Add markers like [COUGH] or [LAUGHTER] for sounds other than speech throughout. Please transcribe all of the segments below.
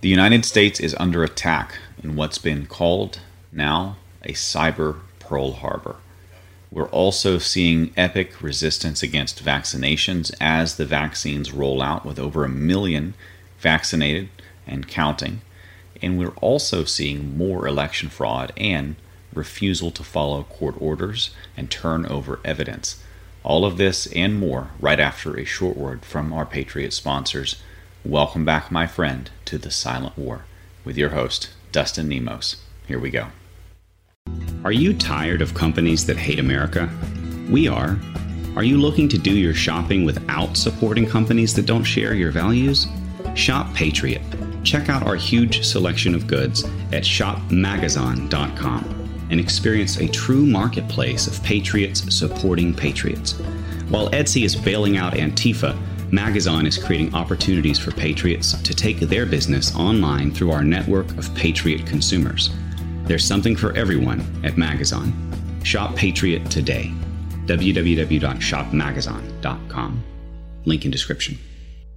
The United States is under attack in what's been called now a cyber Pearl Harbor. We're also seeing epic resistance against vaccinations as the vaccines roll out, with over a million vaccinated and counting. And we're also seeing more election fraud and refusal to follow court orders and turn over evidence. All of this and more right after a short word from our Patriot sponsors. Welcome back, my friend, to the Silent War with your host, Dustin Nemos. Here we go. Are you tired of companies that hate America? We are. Are you looking to do your shopping without supporting companies that don't share your values? Shop Patriot. Check out our huge selection of goods at shopmagazon.com and experience a true marketplace of patriots supporting patriots. While Etsy is bailing out Antifa, Magazon is creating opportunities for patriots to take their business online through our network of patriot consumers. There's something for everyone at Magazon. Shop Patriot today. www.shopmagazon.com. Link in description.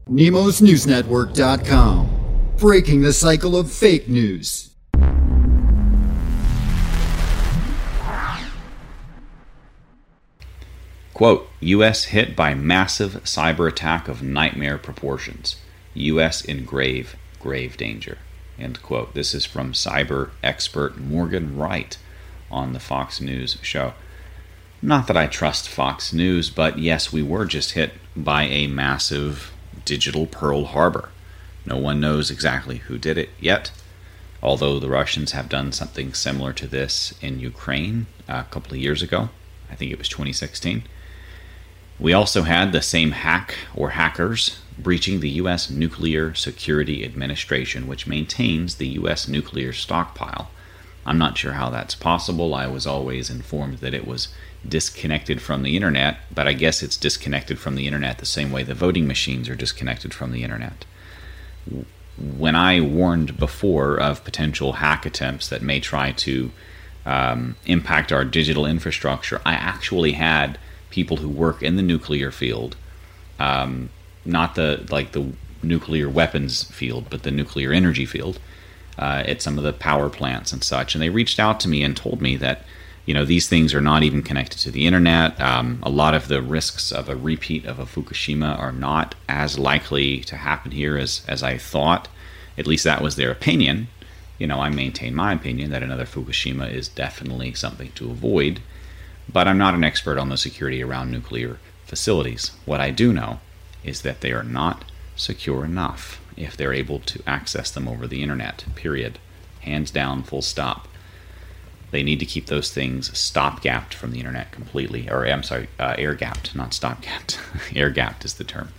NemosNewsNetwork.com. Breaking the cycle of fake news. Quote U.S. hit by massive cyber attack of nightmare proportions. U.S. in grave, grave danger. End quote. This is from cyber expert Morgan Wright on the Fox News show. Not that I trust Fox News, but yes, we were just hit by a massive digital Pearl Harbor. No one knows exactly who did it yet, although the Russians have done something similar to this in Ukraine uh, a couple of years ago. I think it was 2016. We also had the same hack or hackers breaching the U.S. Nuclear Security Administration, which maintains the U.S. nuclear stockpile. I'm not sure how that's possible. I was always informed that it was disconnected from the internet, but I guess it's disconnected from the internet the same way the voting machines are disconnected from the internet. When I warned before of potential hack attempts that may try to um, impact our digital infrastructure, I actually had people who work in the nuclear field, um, not the like the nuclear weapons field, but the nuclear energy field, uh, at some of the power plants and such. And they reached out to me and told me that you know these things are not even connected to the internet. Um, a lot of the risks of a repeat of a Fukushima are not as likely to happen here as as I thought. At least that was their opinion. You know, I maintain my opinion that another Fukushima is definitely something to avoid but I'm not an expert on the security around nuclear facilities. What I do know is that they are not secure enough if they're able to access them over the internet, period. Hands down, full stop. They need to keep those things stop gapped from the internet completely, or I'm sorry, uh, air gapped, not stop gapped. [LAUGHS] air gapped is the term.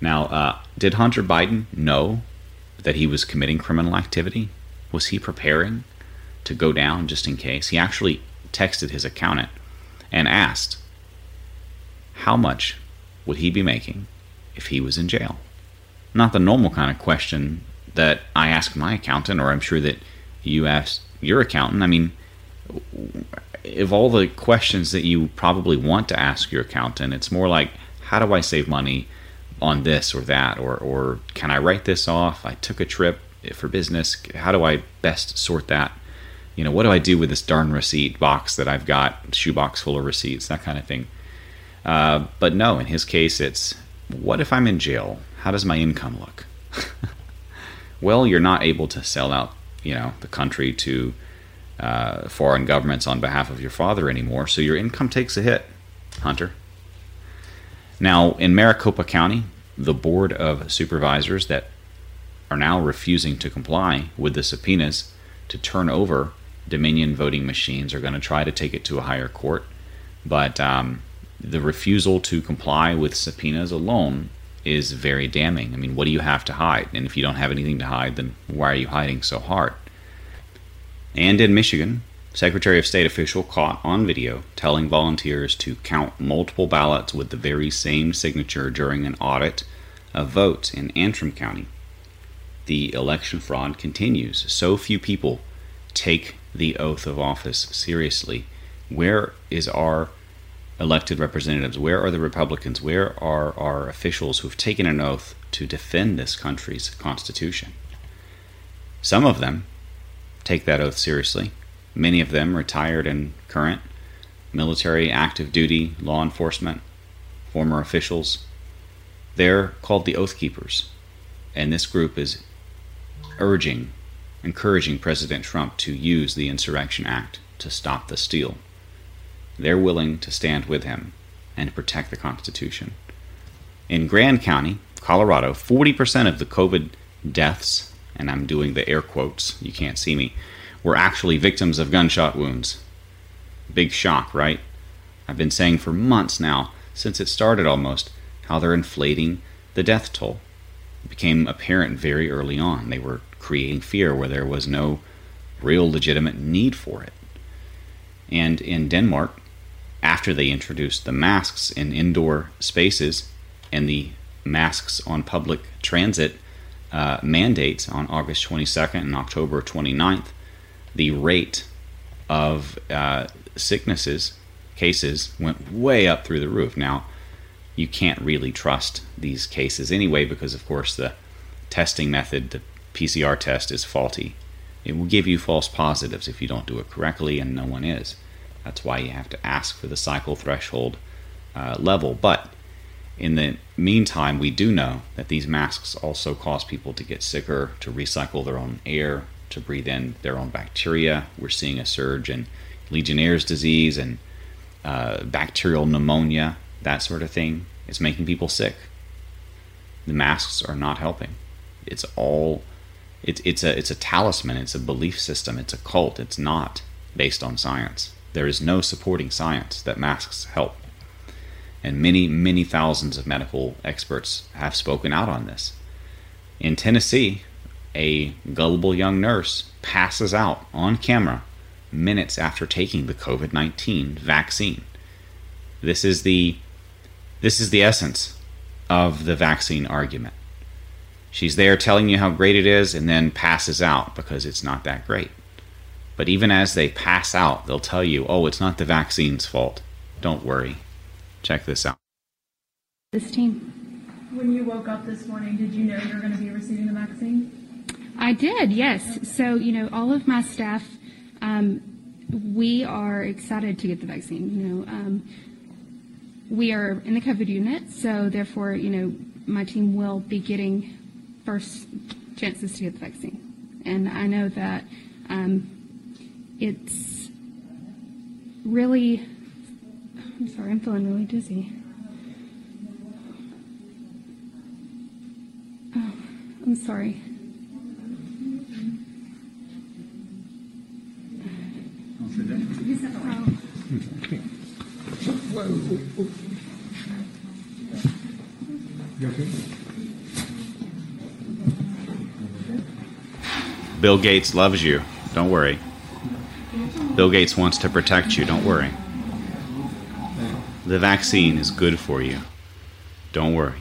Now, uh, did Hunter Biden know that he was committing criminal activity? Was he preparing to go down just in case? He actually texted his accountant and asked how much would he be making if he was in jail? Not the normal kind of question that I ask my accountant, or I'm sure that you ask your accountant. I mean, of all the questions that you probably want to ask your accountant, it's more like, how do I save money on this or that? Or, or can I write this off? I took a trip for business. How do I best sort that you know, what do I do with this darn receipt box that I've got, shoebox full of receipts, that kind of thing. Uh, but no, in his case, it's what if I'm in jail? How does my income look? [LAUGHS] well, you're not able to sell out, you know, the country to uh, foreign governments on behalf of your father anymore, so your income takes a hit, Hunter. Now, in Maricopa County, the board of supervisors that are now refusing to comply with the subpoenas to turn over Dominion voting machines are going to try to take it to a higher court. But um, the refusal to comply with subpoenas alone is very damning. I mean, what do you have to hide? And if you don't have anything to hide, then why are you hiding so hard? And in Michigan, Secretary of State official caught on video telling volunteers to count multiple ballots with the very same signature during an audit of votes in Antrim County. The election fraud continues. So few people take the oath of office seriously. Where is our elected representatives? Where are the Republicans? Where are our officials who've taken an oath to defend this country's Constitution? Some of them take that oath seriously. Many of them retired and current, military, active duty, law enforcement, former officials. They're called the Oath Keepers. And this group is urging, encouraging President Trump to use the Insurrection Act to stop the steal. They're willing to stand with him and protect the Constitution. In Grand County, Colorado, 40% of the COVID deaths, and I'm doing the air quotes, you can't see me, were actually victims of gunshot wounds. Big shock, right? I've been saying for months now, since it started almost, how they're inflating the death toll. It became apparent very early on. They were creating fear where there was no real legitimate need for it. And in Denmark, after they introduced the masks in indoor spaces and the masks on public transit uh, mandates on August 22nd and October 29th, the rate of uh, sicknesses, cases, went way up through the roof. Now, you can't really trust these cases anyway because, of course, the testing method, the PCR test, is faulty. It will give you false positives if you don't do it correctly, and no one is. That's why you have to ask for the cycle threshold uh, level. But in the meantime, we do know that these masks also cause people to get sicker, to recycle their own air, to breathe in their own bacteria. We're seeing a surge in Legionnaire's disease and uh, bacterial pneumonia, that sort of thing. It's making people sick. The masks are not helping. It's all it's it's a it's a talisman, it's a belief system, it's a cult. It's not based on science. There is no supporting science that masks help. And many, many thousands of medical experts have spoken out on this. In Tennessee, a gullible young nurse passes out on camera minutes after taking the COVID 19 vaccine. This is the this is the essence of the vaccine argument. She's there telling you how great it is and then passes out because it's not that great. But even as they pass out, they'll tell you, oh, it's not the vaccine's fault. Don't worry. Check this out. This team. When you woke up this morning, did you know you were going to be receiving the vaccine? I did, yes. So, you know, all of my staff, um, we are excited to get the vaccine. You know, um, we are in the COVID unit, so therefore, you know, my team will be getting first chances to get the vaccine. And I know that um, it's really, I'm sorry, I'm feeling really dizzy. Oh, I'm sorry. [LAUGHS] Bill Gates loves you. Don't worry. Bill Gates wants to protect you. Don't worry. The vaccine is good for you. Don't worry.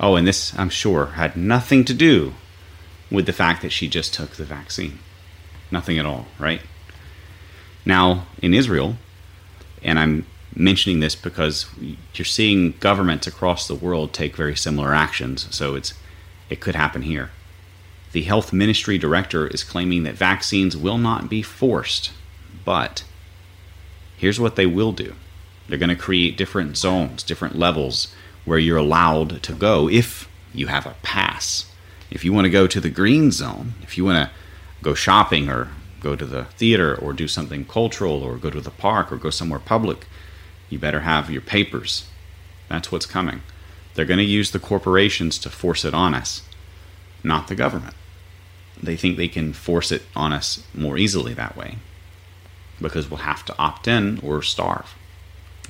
Oh, and this, I'm sure, had nothing to do with the fact that she just took the vaccine. Nothing at all, right? Now, in Israel, and I'm mentioning this because you're seeing governments across the world take very similar actions, so it's it could happen here. The health ministry director is claiming that vaccines will not be forced, but here's what they will do. They're going to create different zones, different levels where you're allowed to go if you have a pass. If you want to go to the green zone, if you want to go shopping or go to the theater or do something cultural or go to the park or go somewhere public, you better have your papers. That's what's coming. They're going to use the corporations to force it on us, not the government. They think they can force it on us more easily that way because we'll have to opt in or starve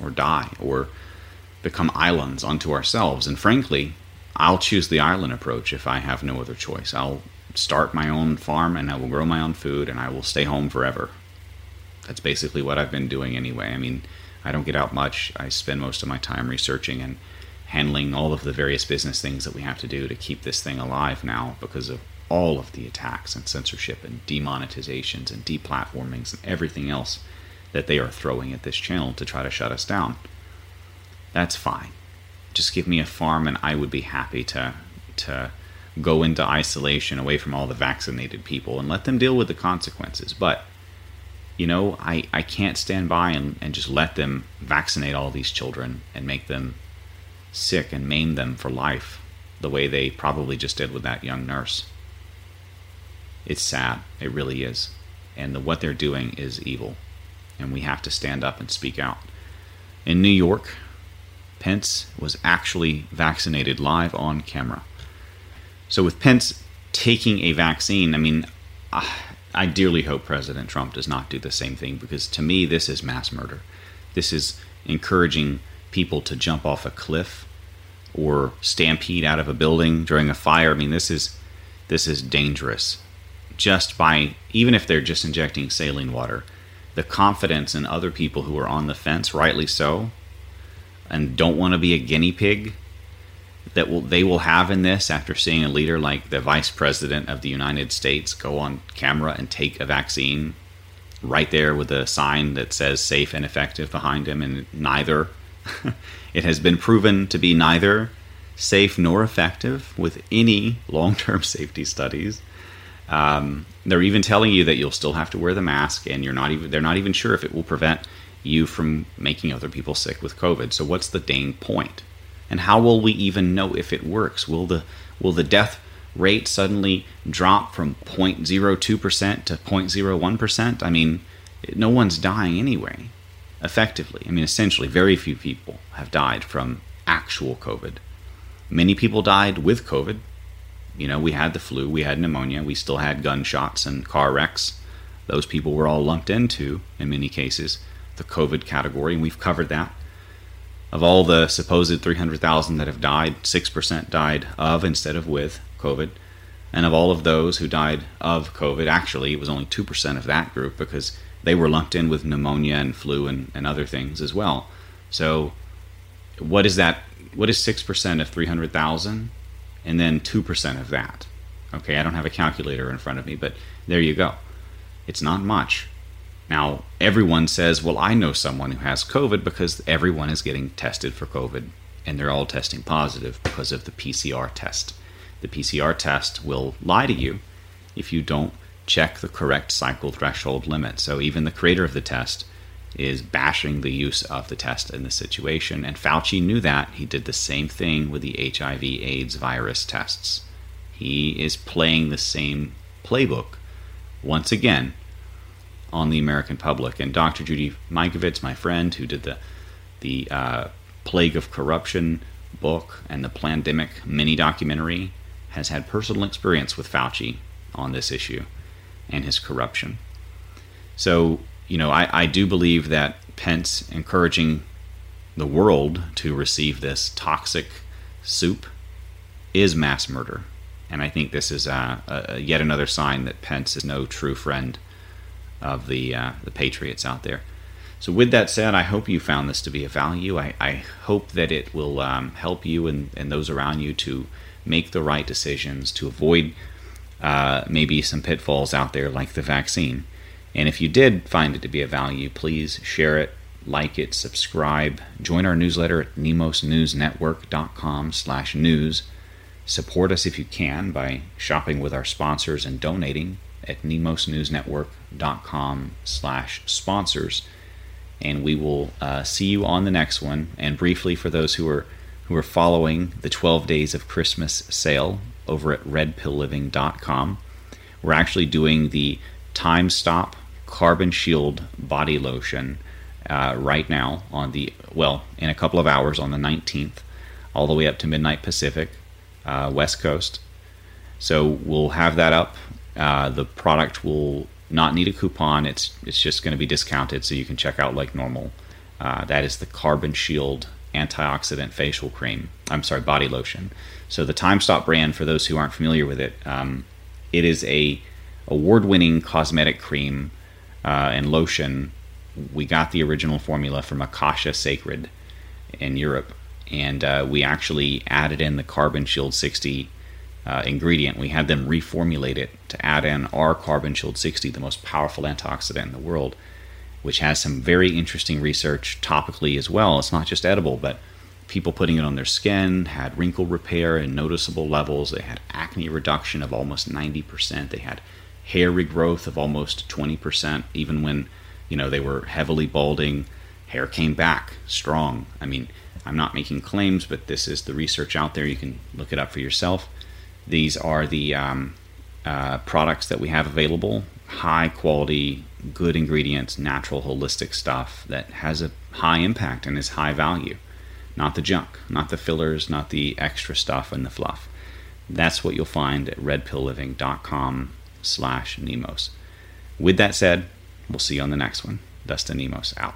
or die or become islands unto ourselves. And frankly, I'll choose the island approach if I have no other choice. I'll start my own farm and I will grow my own food and I will stay home forever. That's basically what I've been doing anyway. I mean, I don't get out much. I spend most of my time researching and handling all of the various business things that we have to do to keep this thing alive now because of all of the attacks and censorship and demonetizations and deplatformings and everything else that they are throwing at this channel to try to shut us down. That's fine. Just give me a farm and I would be happy to to go into isolation away from all the vaccinated people and let them deal with the consequences. But, you know, I, I can't stand by and, and just let them vaccinate all these children and make them sick and maim them for life the way they probably just did with that young nurse. It's sad. It really is. And the, what they're doing is evil. And we have to stand up and speak out. In New York, Pence was actually vaccinated live on camera. So, with Pence taking a vaccine, I mean, I dearly hope President Trump does not do the same thing because to me, this is mass murder. This is encouraging people to jump off a cliff or stampede out of a building during a fire. I mean, this is this is dangerous. Just by even if they're just injecting saline water, the confidence in other people who are on the fence, rightly so, and don't want to be a guinea pig that will they will have in this after seeing a leader like the vice president of the United States go on camera and take a vaccine right there with a sign that says safe and effective behind him and neither. [LAUGHS] It has been proven to be neither safe nor effective with any long-term [LAUGHS] safety studies um, they're even telling you that you'll still have to wear the mask and you're not even they're not even sure if it will prevent you from making other people sick with COVID. So what's the dang point? And how will we even know if it works? Will the will the death rate suddenly drop from 0.02% to 0.01%? I mean, no one's dying anyway, effectively. I mean, essentially, very few people have died from actual COVID. Many people died with COVID. You know, we had the flu, we had pneumonia, we still had gunshots and car wrecks. Those people were all lumped into, in many cases, the COVID category, and we've covered that. Of all the supposed 300,000 that have died, 6% died of instead of with COVID. And of all of those who died of COVID, actually, it was only 2% of that group because they were lumped in with pneumonia and flu and, and other things as well. So, what is that? What is 6% of 300,000? And then 2% of that. Okay, I don't have a calculator in front of me, but there you go. It's not much. Now, everyone says, well, I know someone who has COVID because everyone is getting tested for COVID and they're all testing positive because of the PCR test. The PCR test will lie to you if you don't check the correct cycle threshold limit. So, even the creator of the test is bashing the use of the test in this situation. And Fauci knew that. He did the same thing with the HIV AIDS virus tests. He is playing the same playbook once again on the American public. And Dr. Judy Mikovits, my friend, who did the the uh, Plague of Corruption book and the Plandemic mini documentary, has had personal experience with Fauci on this issue and his corruption. So, you know, I, I do believe that Pence encouraging the world to receive this toxic soup is mass murder. And I think this is uh, a, yet another sign that Pence is no true friend of the uh, the patriots out there. So, with that said, I hope you found this to be of value. I, I hope that it will um, help you and, and those around you to make the right decisions to avoid uh, maybe some pitfalls out there like the vaccine. And if you did find it to be of value, please share it, like it, subscribe, join our newsletter at nemosnewsnetwork.com slash news. Support us if you can by shopping with our sponsors and donating at nemosnewsnetwork.com slash sponsors. And we will uh, see you on the next one. And briefly, for those who are who are following the 12 Days of Christmas sale over at redpillliving.com, we're actually doing the Time Stop Carbon Shield Body Lotion uh, right now on the, well, in a couple of hours on the 19th, all the way up to midnight Pacific, uh, West Coast. So we'll have that up uh, the product will not need a coupon. It's it's just going to be discounted, so you can check out like normal. Uh, that is the Carbon Shield antioxidant facial cream. I'm sorry, body lotion. So the Time Stop brand, for those who aren't familiar with it, um, it is a award-winning cosmetic cream uh, and lotion. We got the original formula from Akasha Sacred in Europe, and uh, we actually added in the Carbon Shield 60 uh, ingredient. We had them reformulate it to add in our Carbon Shield 60, the most powerful antioxidant in the world, which has some very interesting research topically as well. It's not just edible, but people putting it on their skin had wrinkle repair in noticeable levels. They had acne reduction of almost 90%. They had hair regrowth of almost 20%, even when you know they were heavily balding. Hair came back strong. I mean, I'm not making claims, but this is the research out there. You can look it up for yourself. These are the um, uh, products that we have available high quality, good ingredients, natural, holistic stuff that has a high impact and is high value. Not the junk, not the fillers, not the extra stuff and the fluff. That's what you'll find at redpillliving.com slash Nemos. With that said, we'll see you on the next one. Dustin Nemos out.